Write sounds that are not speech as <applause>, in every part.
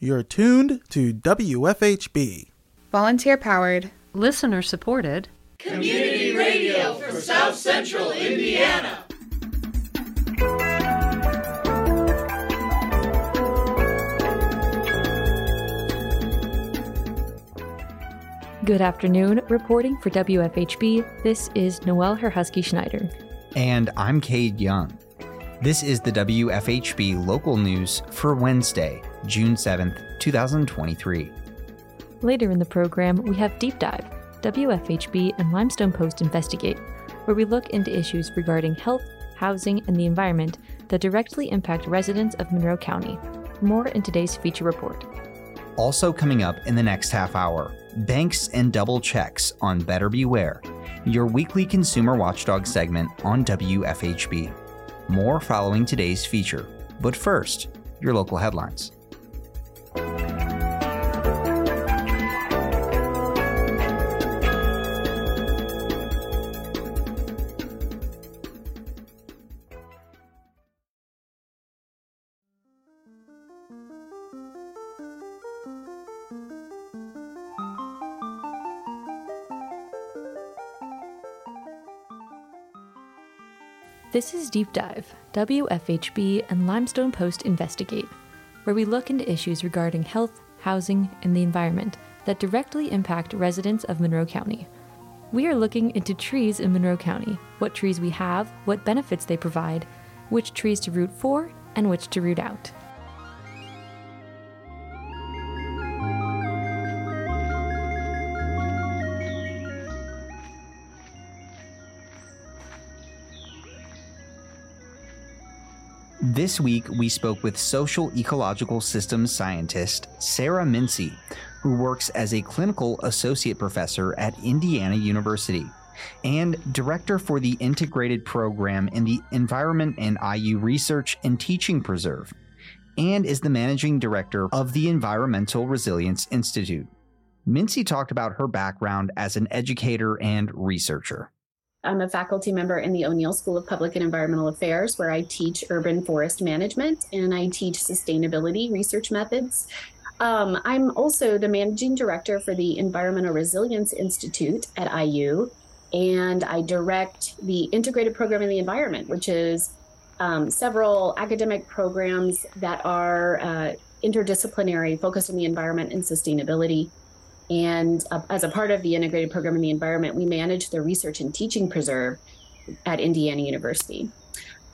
You're tuned to WFHB. Volunteer powered, listener supported, community radio for South Central Indiana. Good afternoon. Reporting for WFHB, this is Noelle Herhusky Schneider. And I'm Kade Young. This is the WFHB local news for Wednesday, June 7th, 2023. Later in the program, we have Deep Dive, WFHB and Limestone Post Investigate, where we look into issues regarding health, housing, and the environment that directly impact residents of Monroe County. More in today's feature report. Also, coming up in the next half hour, banks and double checks on Better Beware, your weekly consumer watchdog segment on WFHB. More following today's feature. But first, your local headlines. This is Deep Dive, WFHB and Limestone Post Investigate, where we look into issues regarding health, housing, and the environment that directly impact residents of Monroe County. We are looking into trees in Monroe County, what trees we have, what benefits they provide, which trees to root for, and which to root out. This week, we spoke with social ecological systems scientist Sarah Mincey, who works as a clinical associate professor at Indiana University and director for the integrated program in the Environment and IU Research and Teaching Preserve, and is the managing director of the Environmental Resilience Institute. Mincey talked about her background as an educator and researcher. I'm a faculty member in the O'Neill School of Public and Environmental Affairs, where I teach urban forest management and I teach sustainability research methods. Um, I'm also the managing director for the Environmental Resilience Institute at IU, and I direct the integrated program in the environment, which is um, several academic programs that are uh, interdisciplinary, focused on the environment and sustainability. And uh, as a part of the integrated program in the environment, we manage the research and teaching preserve at Indiana University.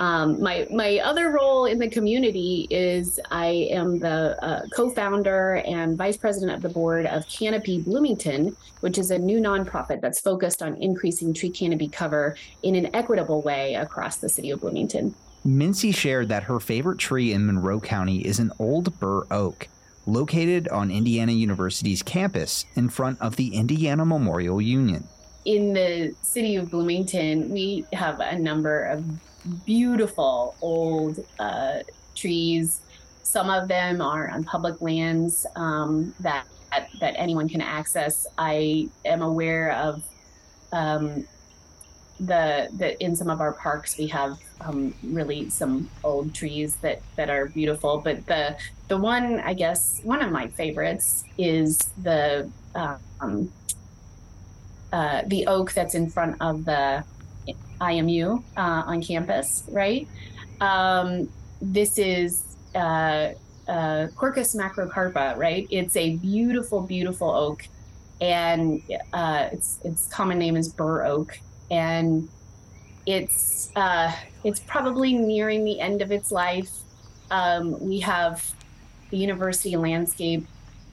Um, my my other role in the community is I am the uh, co-founder and vice president of the board of Canopy Bloomington, which is a new nonprofit that's focused on increasing tree canopy cover in an equitable way across the city of Bloomington. Mincey shared that her favorite tree in Monroe County is an old bur oak located on Indiana University's campus in front of the Indiana Memorial Union. In the city of Bloomington, we have a number of beautiful old uh, trees. Some of them are on public lands um, that, that, anyone can access. I am aware of um, the the in some of our parks we have um, really some old trees that that are beautiful but the the one i guess one of my favorites is the um, uh, the oak that's in front of the imu uh, on campus right? Um, this is uh, uh, Quercus macrocarpa right? It's a beautiful beautiful oak and uh, its its common name is bur oak and it's uh, it's probably nearing the end of its life. Um, we have the university landscape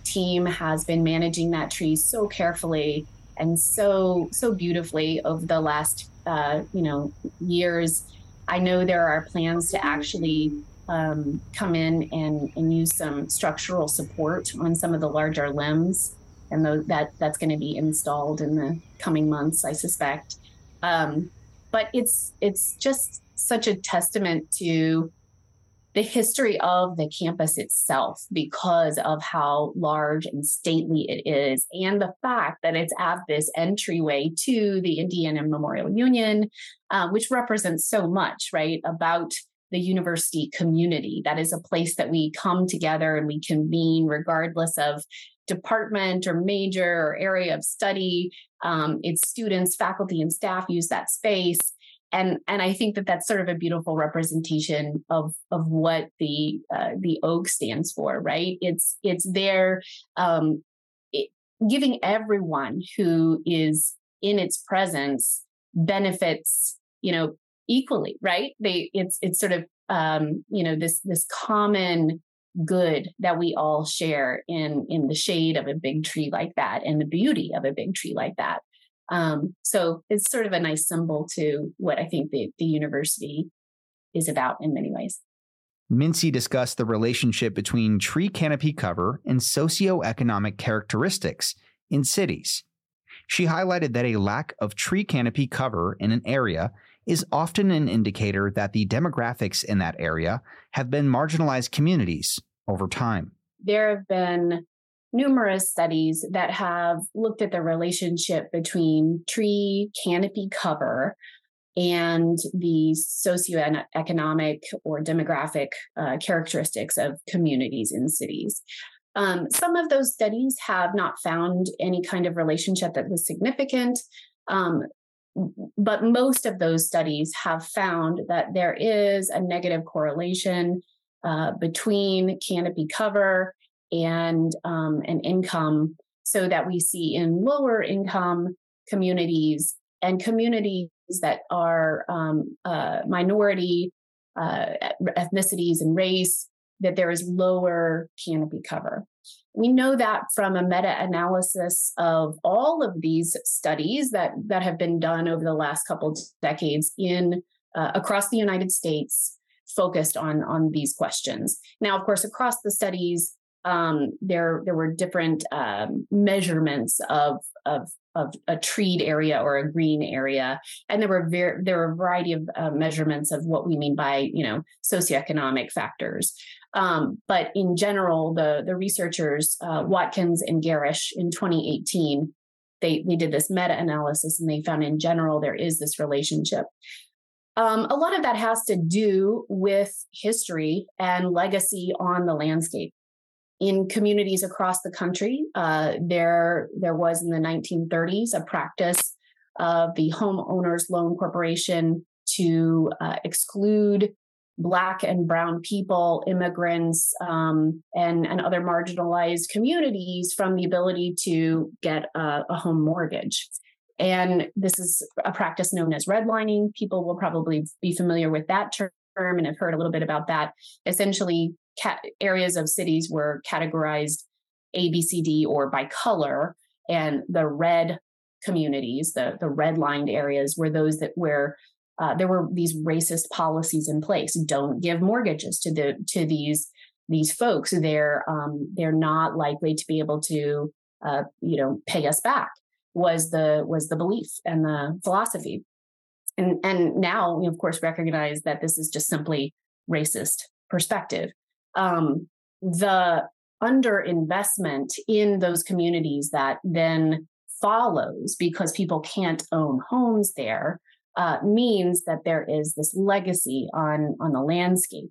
team has been managing that tree so carefully and so so beautifully over the last uh, you know years. I know there are plans to actually um, come in and, and use some structural support on some of the larger limbs, and that that's going to be installed in the coming months, I suspect. Um, but it's it's just such a testament to the history of the campus itself because of how large and stately it is, and the fact that it's at this entryway to the Indiana Memorial Union, uh, which represents so much, right, about the university community. That is a place that we come together and we convene regardless of department or major or area of study. Um, it's students, faculty, and staff use that space. And, and I think that that's sort of a beautiful representation of of what the uh, the oak stands for, right? It's it's there um, it, giving everyone who is in its presence benefits, you know, equally, right? They it's it's sort of um, you know this this common good that we all share in in the shade of a big tree like that and the beauty of a big tree like that. Um, so it's sort of a nice symbol to what I think the, the university is about in many ways. Mincey discussed the relationship between tree canopy cover and socioeconomic characteristics in cities. She highlighted that a lack of tree canopy cover in an area is often an indicator that the demographics in that area have been marginalized communities over time. There have been numerous studies that have looked at the relationship between tree canopy cover and the socioeconomic or demographic uh, characteristics of communities in cities. Um, some of those studies have not found any kind of relationship that was significant. Um, but most of those studies have found that there is a negative correlation uh, between canopy cover and um, an income, so that we see in lower income communities and communities that are um, uh, minority uh, ethnicities and race that there is lower canopy cover. We know that from a meta-analysis of all of these studies that that have been done over the last couple decades in uh, across the United States, focused on on these questions. Now, of course, across the studies, um, there there were different um, measurements of of of a treed area or a green area, and there were ver- there were a variety of uh, measurements of what we mean by you know socioeconomic factors. Um, but in general, the the researchers uh, Watkins and Gerrish in 2018 they they did this meta analysis and they found in general there is this relationship. Um, a lot of that has to do with history and legacy on the landscape in communities across the country. Uh, there, there was in the 1930s a practice of the Homeowners Loan Corporation to uh, exclude Black and Brown people, immigrants, um, and, and other marginalized communities from the ability to get a, a home mortgage. And this is a practice known as redlining. People will probably be familiar with that term and have heard a little bit about that. Essentially, areas of cities were categorized A, B, C, D, or by color, and the red communities, the the red lined areas, were those that where uh, there were these racist policies in place. Don't give mortgages to the to these these folks. They're um, they're not likely to be able to uh, you know pay us back. Was the was the belief and the philosophy, and and now we of course recognize that this is just simply racist perspective um, the underinvestment in those communities that then follows because people can't own homes there uh, means that there is this legacy on on the landscape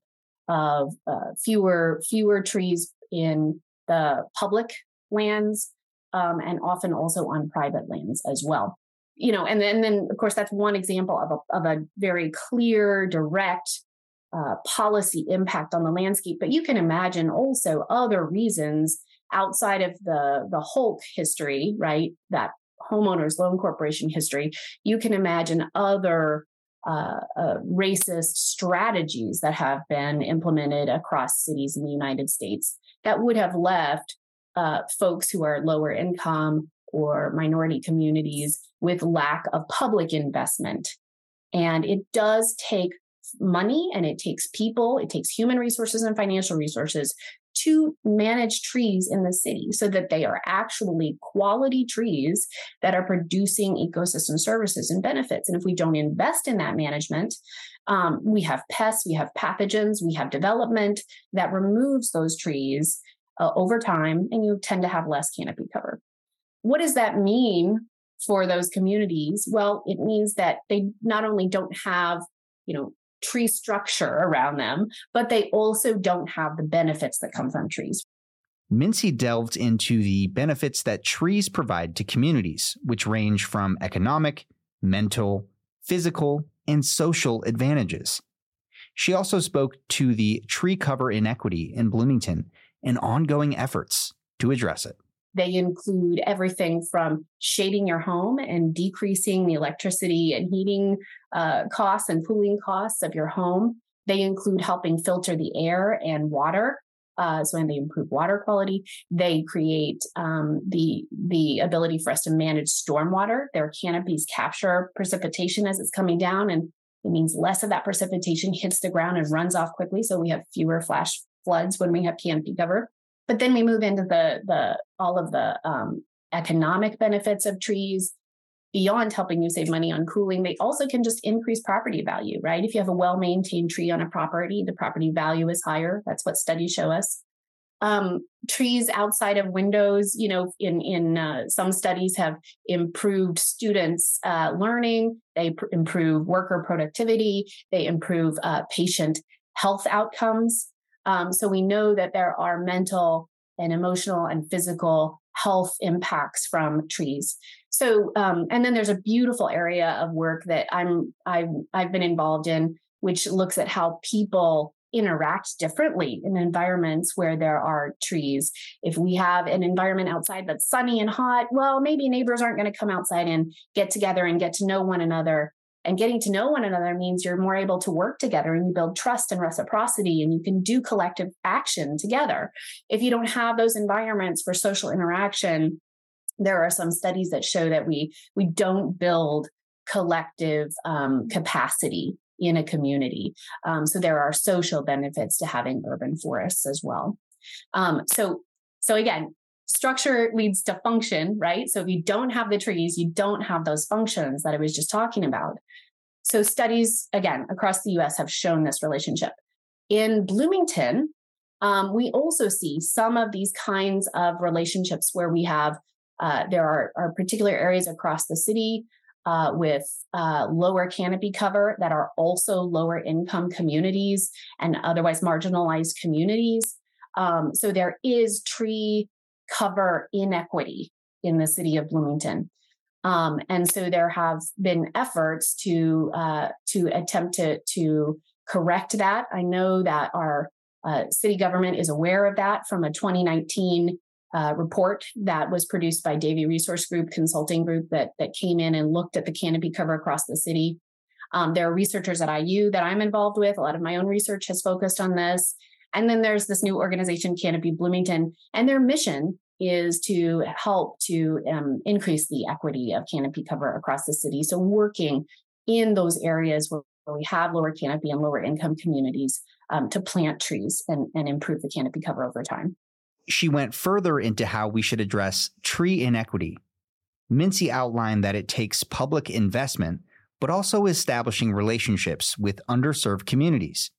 of uh, fewer fewer trees in the public lands um, and often also on private lands as well you know and then, and then of course that's one example of a, of a very clear direct uh, policy impact on the landscape. But you can imagine also other reasons outside of the the HOLC history, right? That homeowners loan corporation history. You can imagine other uh, uh, racist strategies that have been implemented across cities in the United States that would have left uh, folks who are lower income or minority communities with lack of public investment. And it does take money and it takes people, it takes human resources and financial resources to manage trees in the city so that they are actually quality trees that are producing ecosystem services and benefits. And if we don't invest in that management, um, we have pests, we have pathogens, we have development that removes those trees uh, over time, and you tend to have less canopy cover. What does that mean for those communities? Well, it means that they not only don't have, you know, tree structure around them, but they also don't have the benefits that come from trees. Mincey delved into the benefits that trees provide to communities, which range from economic, mental, physical, and social advantages. She also spoke to the tree cover inequity in Bloomington and ongoing efforts to address it. They include everything from shading your home and decreasing the electricity and heating uh, costs and cooling costs of your home. They include helping filter the air and water. Uh, so when they improve water quality, they create um, the the ability for us to manage stormwater. Their canopies capture precipitation as it's coming down, and it means less of that precipitation hits the ground and runs off quickly. So we have fewer flash floods when we have canopy cover. But then we move into the the all of the um, economic benefits of trees beyond helping you save money on cooling. They also can just increase property value, right? If you have a well maintained tree on a property, the property value is higher. That's what studies show us. Um, trees outside of windows, you know, in in uh, some studies have improved students' uh, learning. They pr- improve worker productivity. They improve uh, patient health outcomes. Um, so we know that there are mental and emotional and physical health impacts from trees. So, um, and then there's a beautiful area of work that I'm I've I've been involved in, which looks at how people interact differently in environments where there are trees. If we have an environment outside that's sunny and hot, well, maybe neighbors aren't going to come outside and get together and get to know one another and getting to know one another means you're more able to work together and you build trust and reciprocity and you can do collective action together. If you don't have those environments for social interaction, there are some studies that show that we we don't build collective um, capacity in a community. Um, so there are social benefits to having urban forests as well. Um, so so again, structure leads to function, right? So if you don't have the trees, you don't have those functions that I was just talking about. So studies, again, across the US have shown this relationship. In Bloomington, um, we also see some of these kinds of relationships where we have, uh, there are, are, particular areas across the city uh, with uh, lower canopy cover that are also lower income communities and otherwise marginalized communities. Um, so there is tree cover inequity in the city of Bloomington. Um, and so there have been efforts to uh, to attempt to to correct that. I know that our uh, city government is aware of that from a 2019 uh, report that was produced by Davey Resource Group Consulting Group that that came in and looked at the canopy cover across the city. Um, there are researchers at IU that I'm involved with. A lot of my own research has focused on this. And then there's this new organization, Canopy Bloomington, and their mission is to help to um, increase the equity of canopy cover across the city. So, working in those areas where, we have lower canopy and lower income communities um, to plant trees and, and improve the canopy cover over time. She went further into how we should address tree inequity. Mincey outlined that it takes public investment, but also establishing relationships with underserved communities.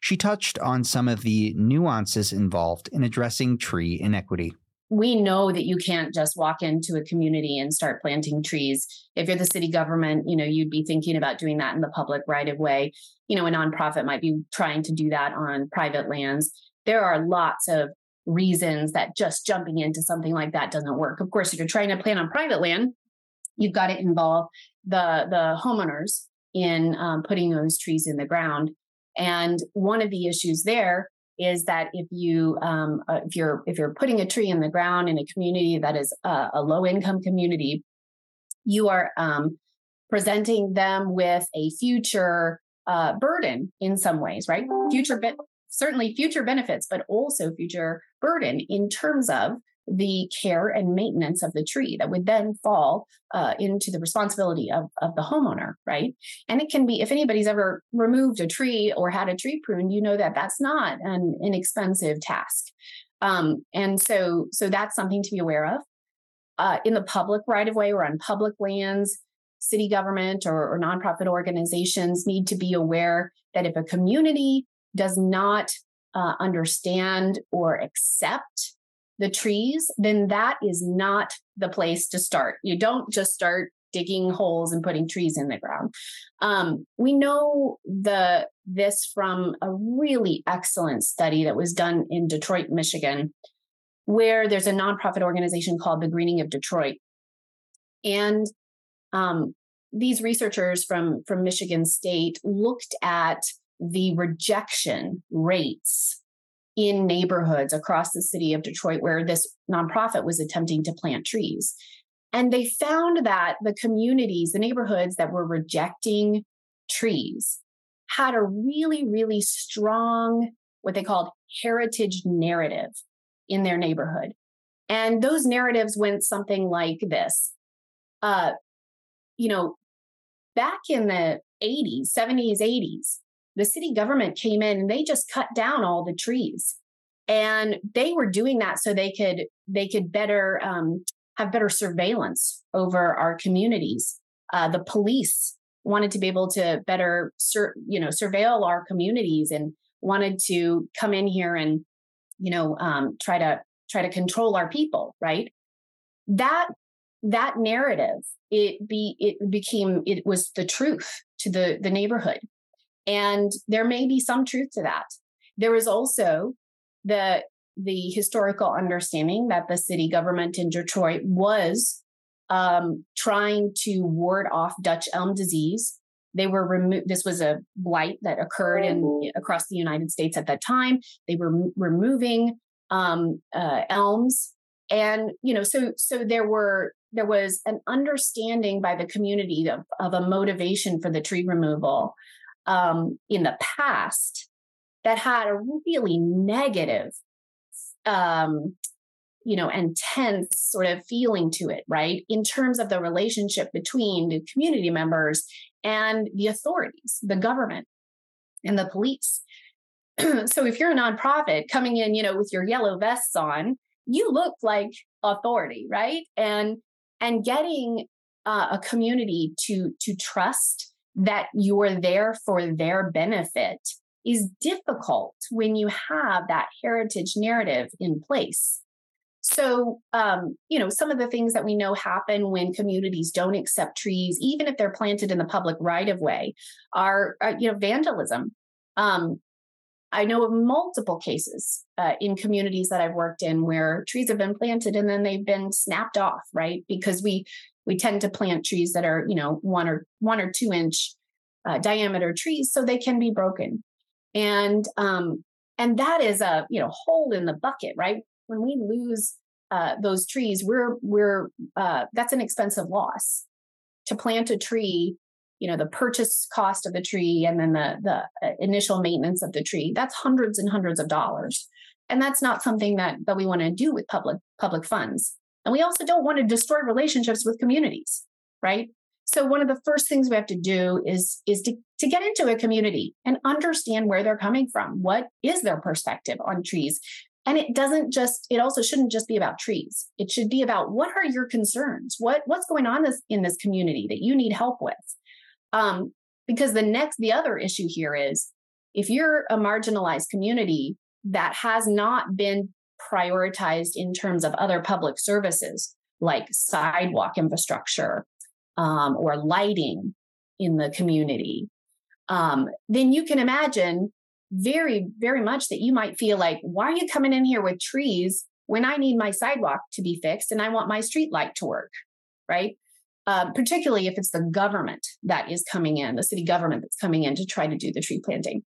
She touched on some of the nuances involved in addressing tree inequity we know that you can't just walk into a community and start planting trees. If you're the city government, you know, you'd be thinking about doing that in the public right of way. You know, a nonprofit might be trying to do that on private lands. There are lots of reasons that just jumping into something like that doesn't work. Of course, if you're trying to plant on private land, you've got to involve the the homeowners in um, putting those trees in the ground. And one of the issues there is that if you um, uh, if you're if you're putting a tree in the ground in a community that is a, a low income community, you are um, presenting them with a future uh, burden in some ways, right? Future, be- certainly future benefits, but also future burden in terms of the care and maintenance of the tree that would then fall uh, into the responsibility of, of the homeowner, right? And it can be, if anybody's ever removed a tree or had a tree pruned, you know that that's not an inexpensive task. Um, and so, so that's something to be aware of. Uh, in the public right of way or on public lands, city government or, or nonprofit organizations need to be aware that if a community does not uh, understand or accept the trees, then that is not the place to start. You don't just start digging holes and putting trees in the ground. Um, we know the this from a really excellent study that was done in Detroit, Michigan, where there's a nonprofit organization called the Greening of Detroit, and um, these researchers from from Michigan State looked at the rejection rates in neighborhoods across the city of Detroit where this nonprofit was attempting to plant trees. And they found that the communities, the neighborhoods that were rejecting trees, had a really, really strong, what they called heritage narrative in their neighborhood. And those narratives went something like this. Uh, you know, back in the 80s, 70s, 80s, the city government came in and they just cut down all the trees. And they were doing that so they could they could better um, have better surveillance over our communities. Uh, the police wanted to be able to better sur- you know surveil our communities and wanted to come in here and you know um, try to try to control our people right? That that narrative it be it became it was the truth to the the neighborhood and there may be some truth to that. There is also the the historical understanding that the city government in Detroit was um, trying to ward off Dutch elm disease. They were removed. This was a blight that occurred in across the United States at that time. They were m- removing um, uh, elms, and you know, so so there were there was an understanding by the community of, of a motivation for the tree removal um, in the past that had a really negative, um, you know, intense sort of feeling to it, right? In terms of the relationship between the community members and the authorities, the government and the police. <clears throat> so if you're a nonprofit coming in, you know, with your yellow vests on, you look like authority, right? And and getting uh, a community to to trust that you're there for their benefit is difficult when you have that heritage narrative in place. So, um, you know, some of the things that we know happen when communities don't accept trees, even if they're planted in the public right of way, are, are you know vandalism. Um, I know of multiple cases uh, in communities that I've worked in where trees have been planted and then they've been snapped off, right? Because we we tend to plant trees that are, you know, one or one or two inch uh, diameter trees so they can be broken. And um, and that is a you know hole in the bucket, right? When we lose uh, those trees, we're we're uh, that's an expensive loss. To plant a tree, you know, the purchase cost of the tree and then the the uh, initial maintenance of the tree, that's hundreds and hundreds of dollars. And that's not something that that we want to do with public public funds. And we also don't want to destroy relationships with communities, right? So one of the first things we have to do is is to, to get into a community and understand where they're coming from. What is their perspective on trees? And it doesn't just it also shouldn't just be about trees. It should be about what are your concerns? What what's going on this, in this community that you need help with? Um, because the next the other issue here is if you're a marginalized community that has not been prioritized in terms of other public services like sidewalk infrastructure um, or lighting in the community, um, then you can imagine very, very much that you might feel like, why are you coming in here with trees when I need my sidewalk to be fixed and I want my street light to work, right? Uh, particularly if it's the government that is coming in, the city government that's coming in to try to do the tree planting.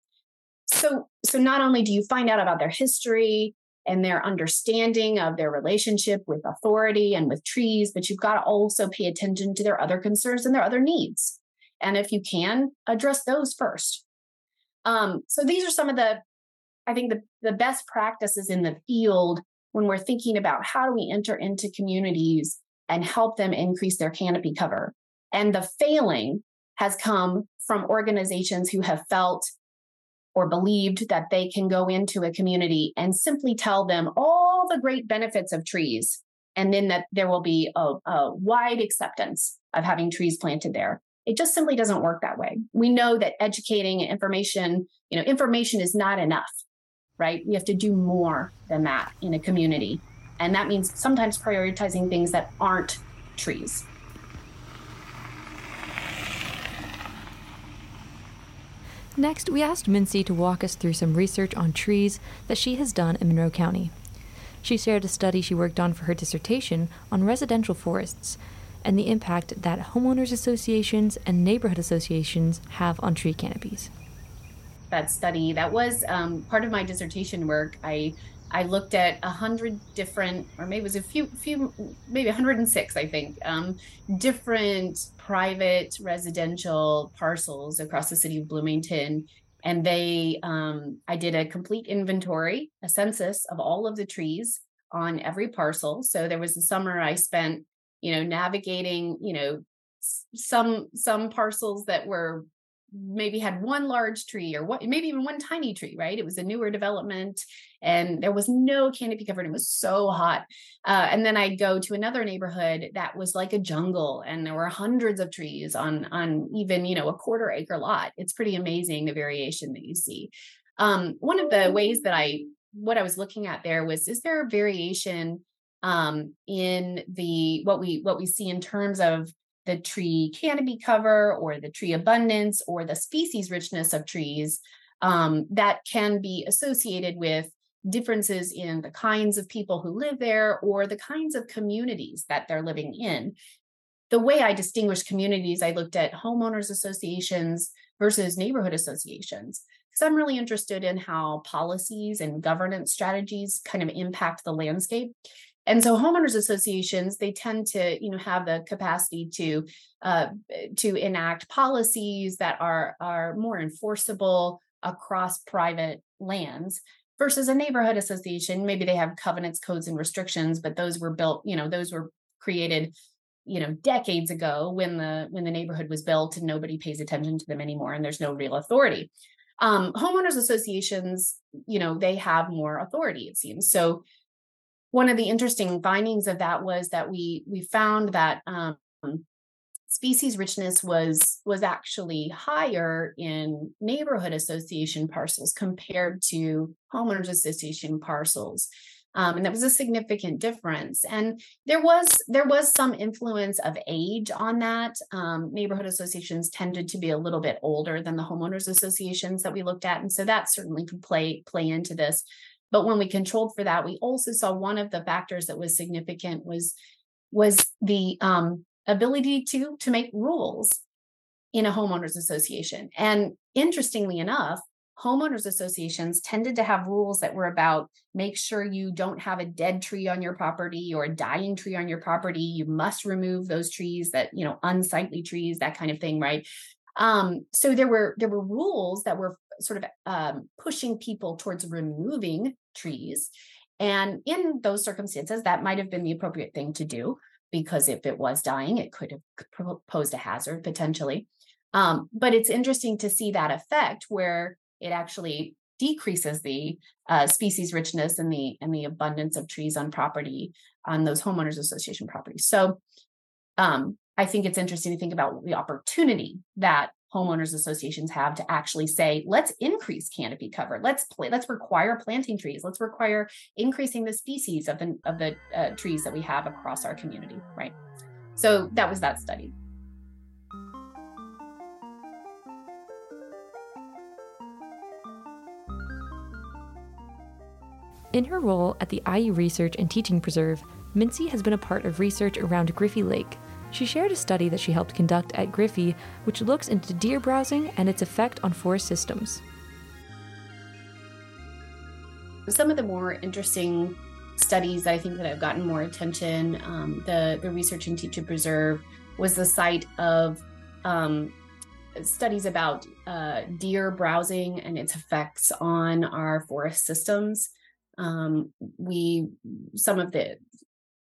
So, so not only do you find out about their history, and their understanding of their relationship with authority and with trees, but you've got to also pay attention to their other concerns and their other needs. And if you can, address those first. Um, so these are some of the, I think, the, the best practices in the field when we're thinking about how do we enter into communities and help them increase their canopy cover. And the failing has come from organizations who have felt or believed that they can go into a community and simply tell them all the great benefits of trees and then that there will be a, a, wide acceptance of having trees planted there. It just simply doesn't work that way. We know that educating information you know information is not enough right? We have to do more than that in a community. And that means sometimes prioritizing things that aren't trees Next, we asked Mincey to walk us through some research on trees that she has done in Monroe County. She shared a study she worked on for her dissertation on residential forests and the impact that homeowners associations and neighborhood associations have on tree canopies. That study, that was um, part of my dissertation work. I I looked at a hundred different, or maybe it was a few, few, maybe 106, I think, um, different private residential parcels across the city of Bloomington. And they, um, I did a complete inventory, a census of all of the trees on every parcel. So there was a summer I spent, you know, navigating, you know, some some parcels that were maybe had one large tree or what maybe even one tiny tree right? It was a newer development and there was no canopy covered it was so hot. Uh, and then i'd go to another neighborhood that was like a jungle and there were hundreds of trees on on even you know a quarter acre lot. It's pretty amazing the variation that you see. Um, one of the ways that i what i was looking at there was is there a variation um, in the what we what we see in terms of the tree canopy cover or the tree abundance or the species richness of trees um, that can be associated with differences in the kinds of people who live there or the kinds of communities that they're living in. The way I distinguish communities, I looked at homeowners associations versus neighborhood associations because I'm really interested in how policies and governance strategies kind of impact the landscape and so homeowners associations they tend to you know have the capacity to uh, to enact policies that are are more enforceable across private lands versus a neighborhood association. Maybe they have covenants codes and restrictions but those were built you know those were created you know decades ago when the when the neighborhood was built and nobody pays attention to them anymore and there's no real authority. Um, homeowners associations you know they have more authority it seems. So one of the interesting findings of that was that we we found that um, species richness was was actually higher in neighborhood association parcels compared to homeowners association parcels um, and that was a significant difference. And there was there was some influence of age on that um, neighborhood associations tended to be a little bit older than the homeowners associations that we looked at and so that certainly could play play into this but when we controlled for that, we also saw one of the factors that was significant was was the um, ability to to make rules in a homeowners association. And interestingly enough, homeowners associations tended to have rules that were about make sure you don't have a dead tree on your property or a dying tree on your property you must remove those trees that you know unsightly trees that kind of thing right um, so there were there were rules that were sort of um, pushing people towards removing trees. And in those circumstances, that might have been the appropriate thing to do because if it was dying, it could have posed a hazard potentially. Um, but it's interesting to see that effect where it actually decreases the uh, species richness and the and the abundance of trees on property on those homeowners association properties. So um, I think it's interesting to think about the opportunity that homeowners associations have to actually say let's increase canopy cover. Let's play let's require planting trees. Let's require increasing the species of the of the uh, trees that we have across our community right? So that was that study. In her role at the IU Research and Teaching Preserve, Mincey has been a part of research around Griffey Lake, she shared a study that she helped conduct at Griffey, which looks into deer browsing and its effect on forest systems. Some of the more interesting studies that I think that have gotten more attention, um, the the research and Teaching Preserve was the site of um, studies about uh, deer browsing and its effects on our forest systems. Um, we some of the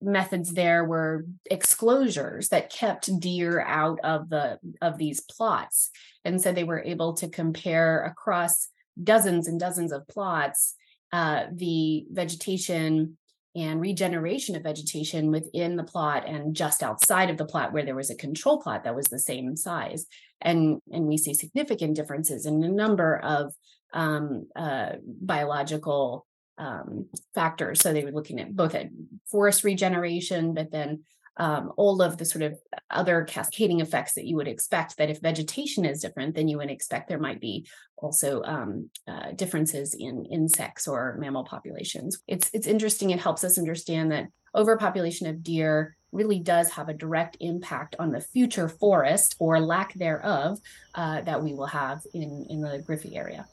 methods there were exclosures that kept deer out of the of these plots. And so they were able to compare across dozens and dozens of plots uh, the vegetation and regeneration of vegetation within the plot and just outside of the plot where there was a control plot that was the same size. And and we see significant differences in a number of um, uh, biological um, factors. So they were looking at both at forest regeneration, but then um, all of the sort of other cascading effects that you would expect that if vegetation is different then you would expect there might be also um, uh, differences in insects or mammal populations it's it's interesting it helps us understand that overpopulation of deer really does have a direct impact on the future forest or lack thereof uh, that we will have in, in the Griffey area.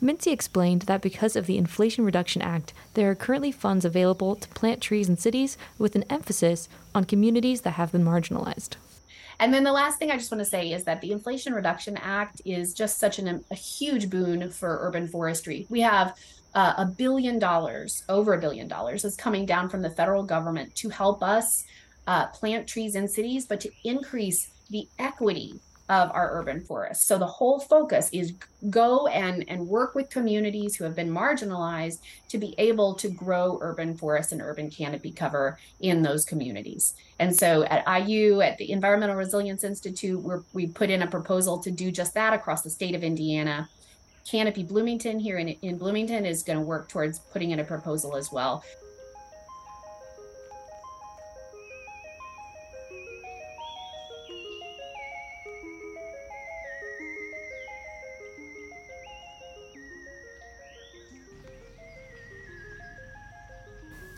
Mincey explained that because of the Inflation Reduction Act, there are currently funds available to plant trees in cities with an emphasis on communities that have been marginalized. And then the last thing I just want to say is that the Inflation Reduction Act is just such an, a huge boon for urban forestry. We have uh, a billion dollars, over a billion dollars, is coming down from the federal government to help us uh, plant trees in cities, but to increase the equity of our urban forests. So the whole focus is go and and work with communities who have been marginalized to be able to grow urban forests and urban canopy cover in those communities. And so at IU at the Environmental Resilience Institute we we put in a proposal to do just that across the state of Indiana. Canopy Bloomington here in, in Bloomington is going to work towards putting in a proposal as well.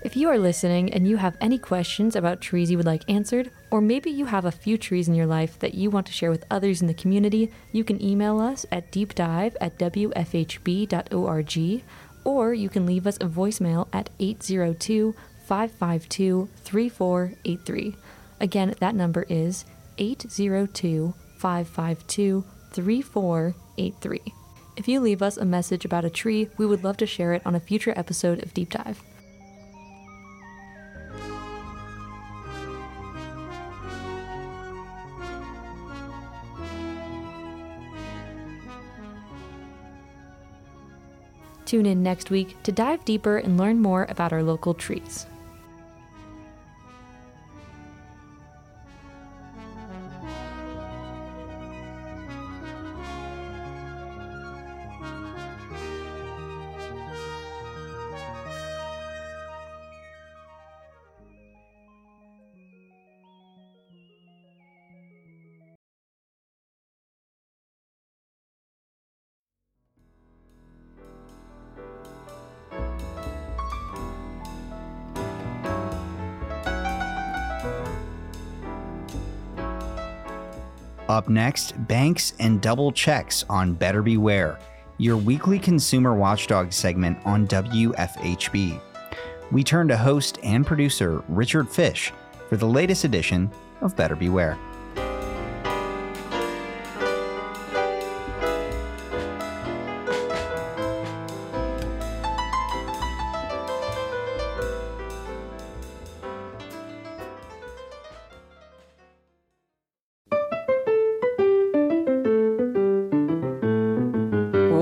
If you are listening and you have any questions about trees you would like answered, or maybe you have a few trees in your life that you want to share with others in the community, you can email us at deepdive at wfhb.org, or you can leave us a voicemail at 802 552 3483. Again, that number is 802 552 3483. If you leave us a message about a tree, we would love to share it on a future episode of Deep Dive. Tune in next week to dive deeper and learn more about our local trees. Up next, banks and double checks on Better Beware, your weekly consumer watchdog segment on WFHB. We turn to host and producer Richard Fish for the latest edition of Better Beware.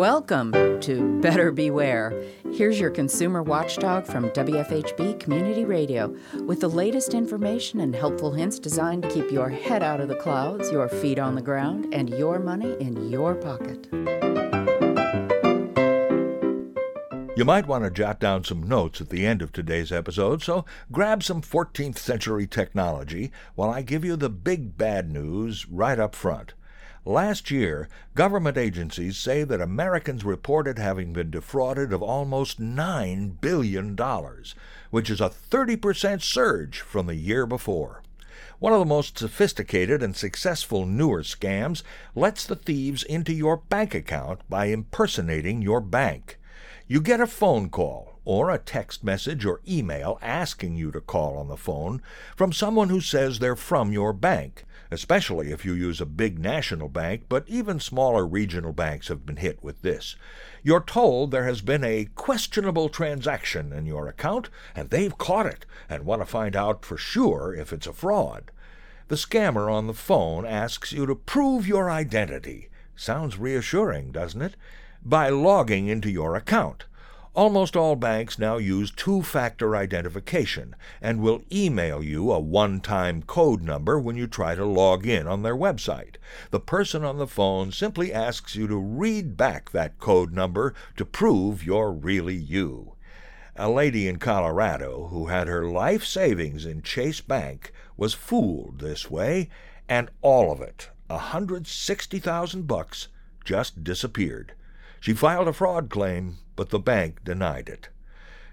Welcome to Better Beware. Here's your consumer watchdog from WFHB Community Radio with the latest information and helpful hints designed to keep your head out of the clouds, your feet on the ground, and your money in your pocket. You might want to jot down some notes at the end of today's episode, so grab some 14th century technology while I give you the big bad news right up front. Last year, government agencies say that Americans reported having been defrauded of almost $9 billion, which is a 30% surge from the year before. One of the most sophisticated and successful newer scams lets the thieves into your bank account by impersonating your bank. You get a phone call or a text message or email asking you to call on the phone from someone who says they're from your bank especially if you use a big national bank, but even smaller regional banks have been hit with this. You're told there has been a questionable transaction in your account, and they've caught it and want to find out for sure if it's a fraud. The scammer on the phone asks you to prove your identity. Sounds reassuring, doesn't it? By logging into your account. Almost all banks now use two factor identification and will email you a one time code number when you try to log in on their website. The person on the phone simply asks you to read back that code number to prove you're really you. A lady in Colorado who had her life savings in Chase Bank was fooled this way, and all of it, a hundred sixty thousand bucks, just disappeared. She filed a fraud claim, but the bank denied it.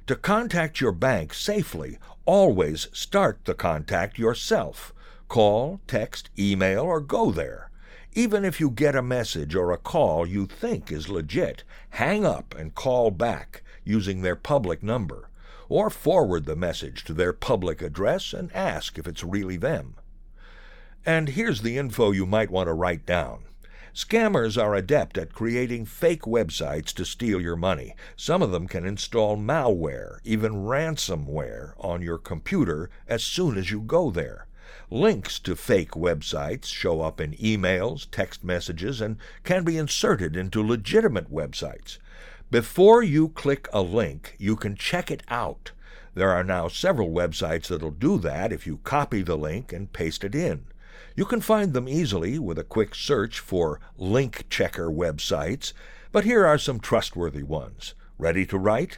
To contact your bank safely, always start the contact yourself. Call, text, email, or go there. Even if you get a message or a call you think is legit, hang up and call back using their public number, or forward the message to their public address and ask if it's really them. And here's the info you might want to write down. Scammers are adept at creating fake websites to steal your money. Some of them can install malware, even ransomware, on your computer as soon as you go there. Links to fake websites show up in emails, text messages, and can be inserted into legitimate websites. Before you click a link, you can check it out. There are now several websites that'll do that if you copy the link and paste it in. You can find them easily with a quick search for link checker websites, but here are some trustworthy ones. Ready to write?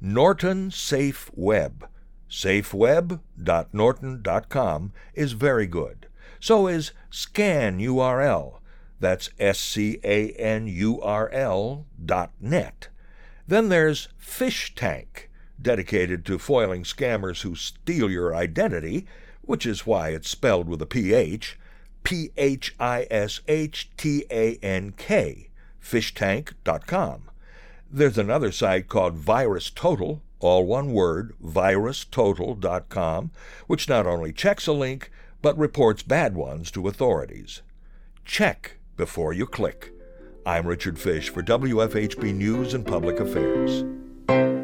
Norton Safe Web. Safeweb.norton.com is very good. So is ScanURL. That's S C A N U R L dot net. Then there's PhishTank, dedicated to foiling scammers who steal your identity, which is why it's spelled with a PH, P H I S H T A N K, phishtank.com. There's another site called VirusTotal, all one word, virustotal.com, which not only checks a link, but reports bad ones to authorities. Check before you click. I'm Richard Fish for WFHB News and Public Affairs.